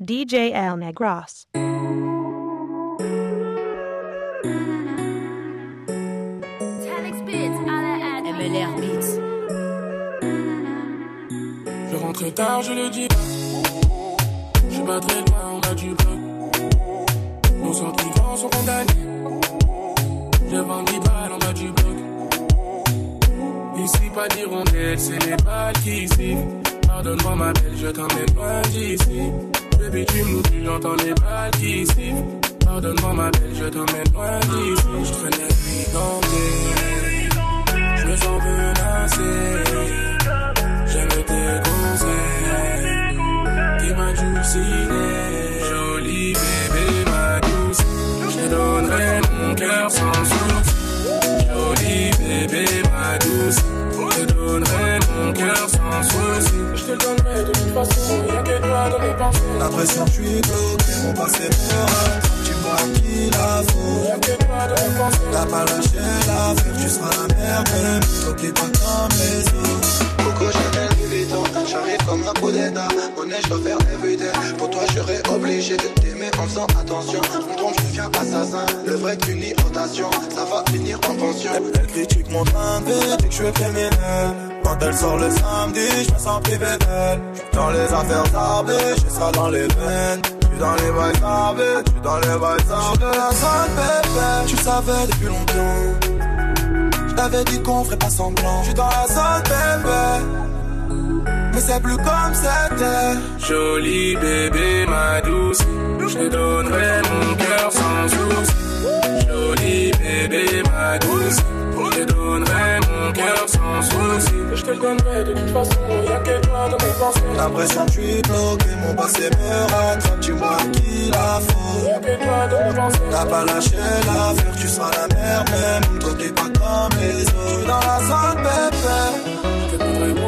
DJ Al Negros. MLR Beats. Je rentre tard, je le dis. Je suis pas très loin, on a du bloc. Nos sentiments sont condamnés. Je vends 10 balles, on a du bloc. Ici, pas d'hirondelle, c'est les balles qui sifflent. Pardonne-moi, ma belle, je t'emmène loin d'ici. Baby, tu m'oublies, j'entends les balles qui sifflent. Pardonne-moi, ma belle, je t'emmène loin d'ici. Je traîne je me sens menacé. J'aime tes conseils. T'es ma dulcinée. Jolie bébé, ma douce. Je donnerai mon cœur sans souci. Jolie bébé, ma douce. Je te donnerai mon cœur sans souci. Je te donnerai de toute façon. Y'a que toi dans mes pensées. La pression, je suis bloqué. Mon passé me rate. Dis-moi qui la faut. Y'a que toi dans mes pensées. T'as pas lâché l'affaire, tu seras la merde même. Bloqué pas comme les autres. J'arrive comme un coup d'état je dois faire everyday Pour toi je serais obligé de t'aimer en faisant attention Je me trompe je deviens assassin Le vrai qu'une irritation Ça va finir en pension Elle critique mon train de vie, dit que je suis criminel. Quand elle sort le samedi, je me sens privé d'elle. Dans les affaires sablées, j'ai ça dans les veines. Dans les bails sablés, j'suis dans les bails sablés. J'suis la zone bébé, tu savais depuis longtemps. J't'avais dit qu'on ferait pas semblant. J'suis dans la zone bébé. Mais c'est plus comme c'était. Jolie bébé, ma douce. Je te donnerai mon cœur sans souci. Jolie bébé, ma douce. Je te donnerai mon cœur sans souci. Je te donnerai de toute façon. Y'a que toi dans mes pensées. L'impression que je suis bloqué, mon passé me rattrape. Dis-moi qui la faut. Y'a que toi dans mes pensées. T'as pas lâché l'affaire, tu seras la merde même. Toi t'es pas comme les autres. Dans la zone bébé. Je te donnerai mon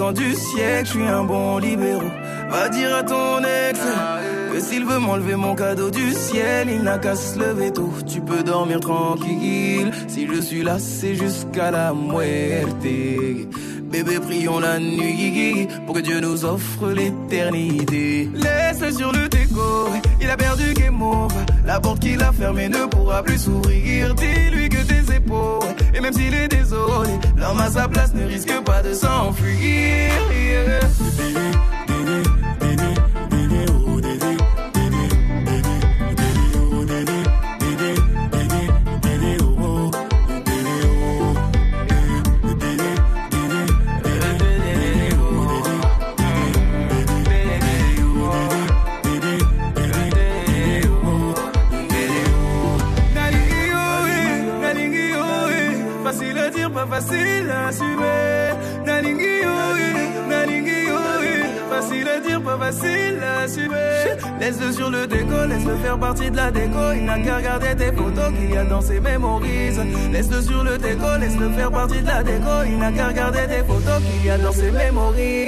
du siècle, je suis un bon libéraux. Va dire à ton ex que s'il veut m'enlever mon cadeau du ciel, il n'a qu'à se lever tôt. Tu peux dormir tranquille. Si je suis là, c'est jusqu'à la muerte. Bébé, prions la nuit pour que Dieu nous offre l'éternité. Laisse sur le déco, il a perdu. La porte qu'il a fermée ne pourra plus s'ouvrir. Dis-lui que tes épaules, et même s'il est désolé, l'homme à sa place ne risque pas de s'enfuir. Facile à assumer. Nalingi eh, nalingi eh. Facile à dire, pas facile à assumer. Laisse-le sur le déco, laisse-le faire partie de la déco. Il n'a qu'à regarder tes photos qu'il y a dans ses mémories. Laisse-le sur le déco, laisse-le faire partie de la déco. Il n'a qu'à regarder tes photos qu'il y a dans ses mémories.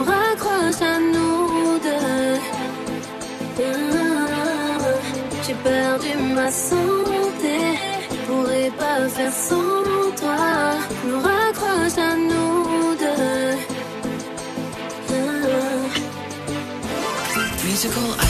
nous raccroche à nous deux. Hum, j'ai perdu ma santé, je pourrais pas faire sans toi. Nous raccroche à nous deux. Hum. Musical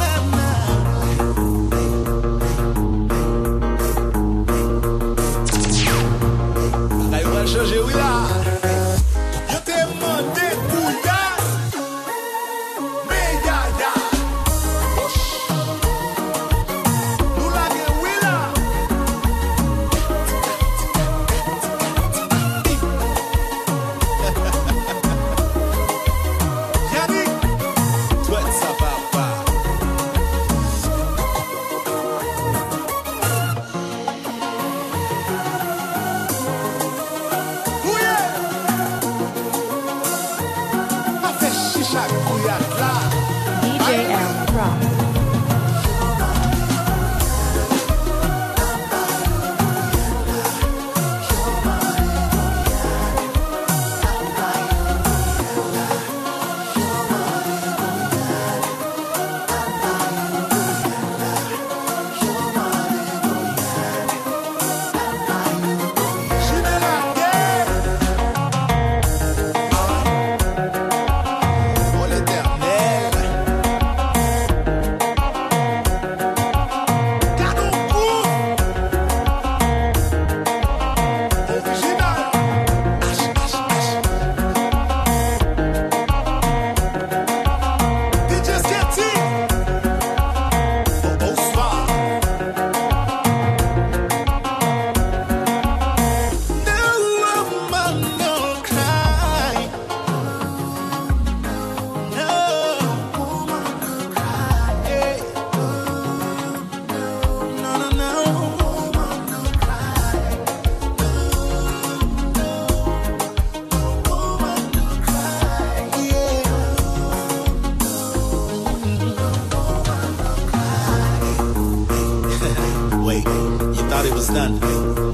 understand.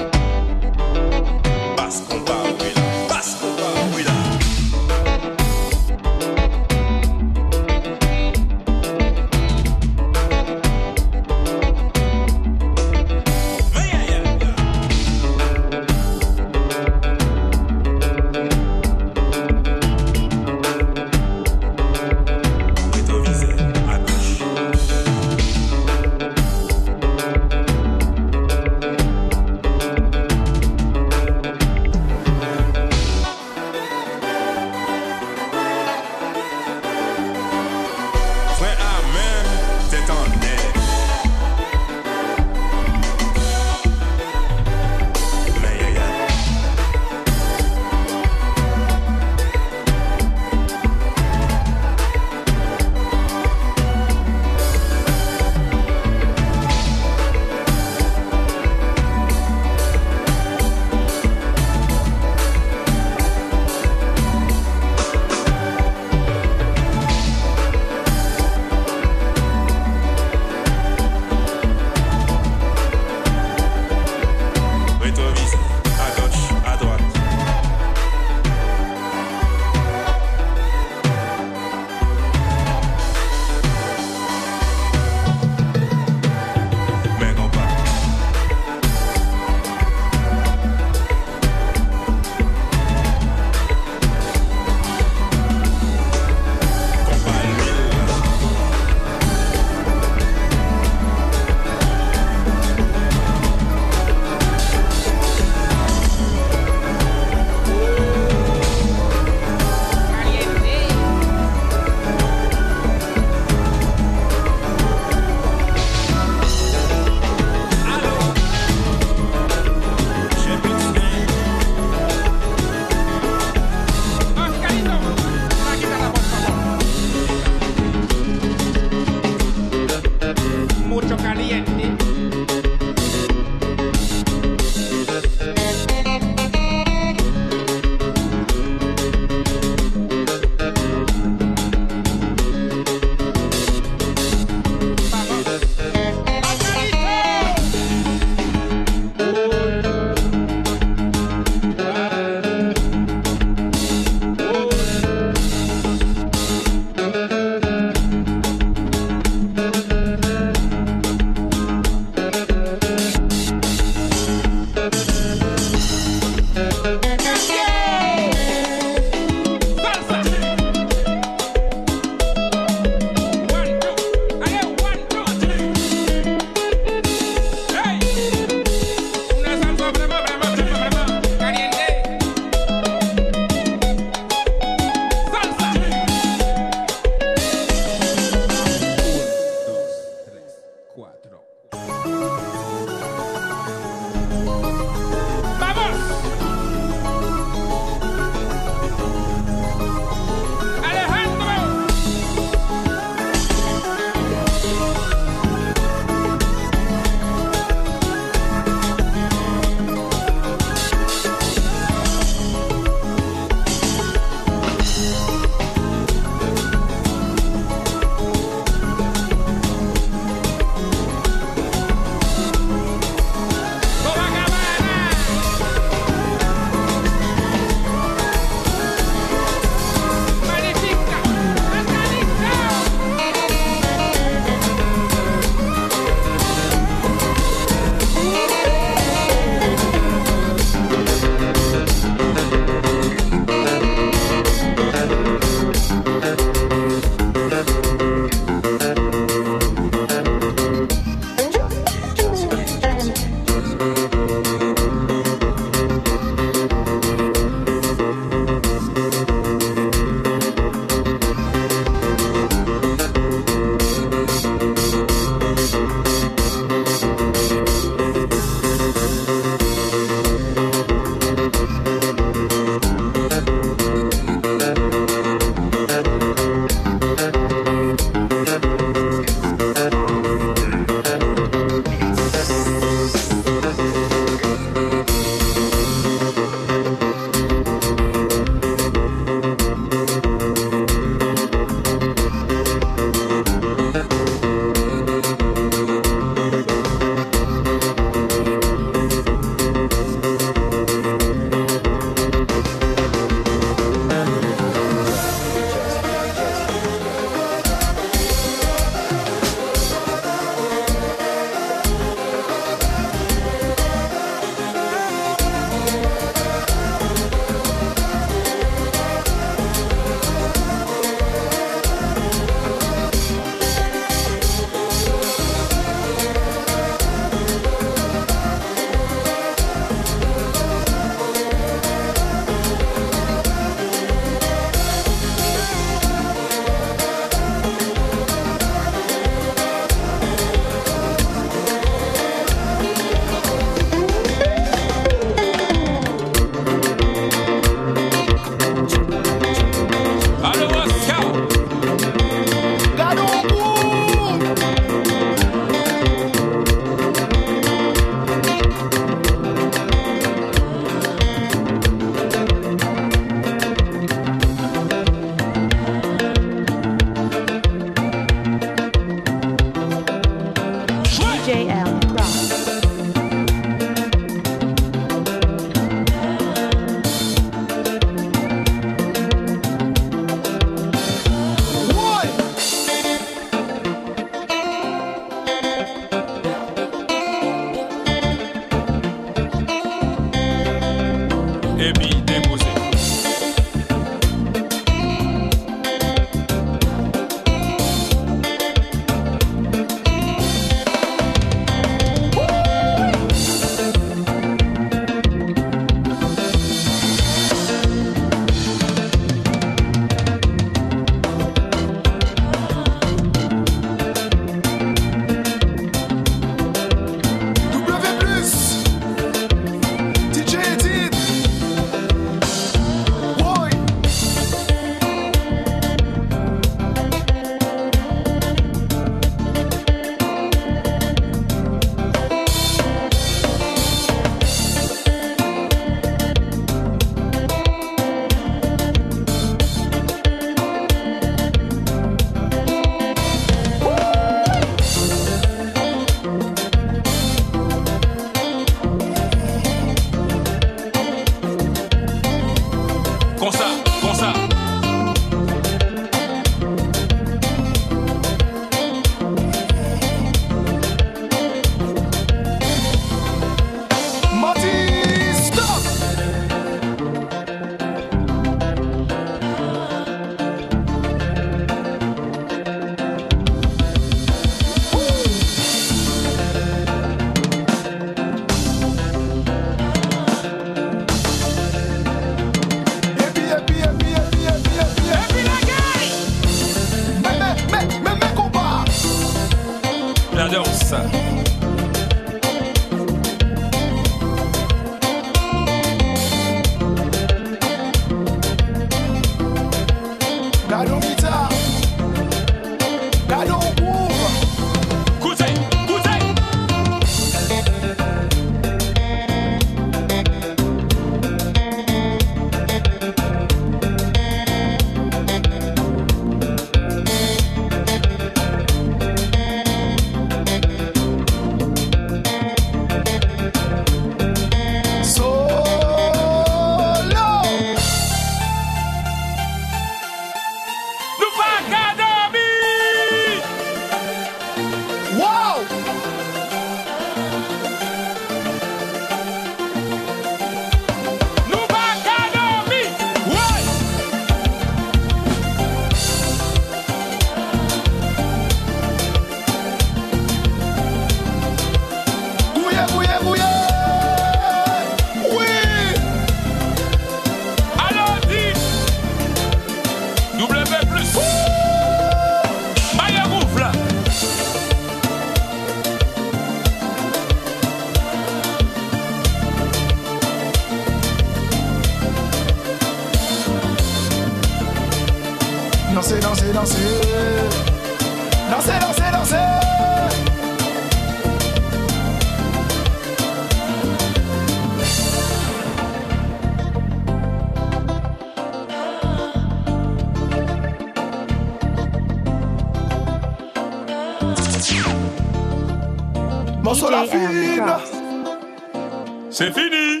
C'est fini.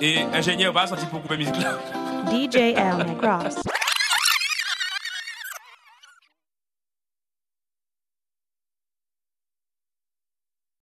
Et ingénieur, va sortir pour couper musique là. DJ Am Cross.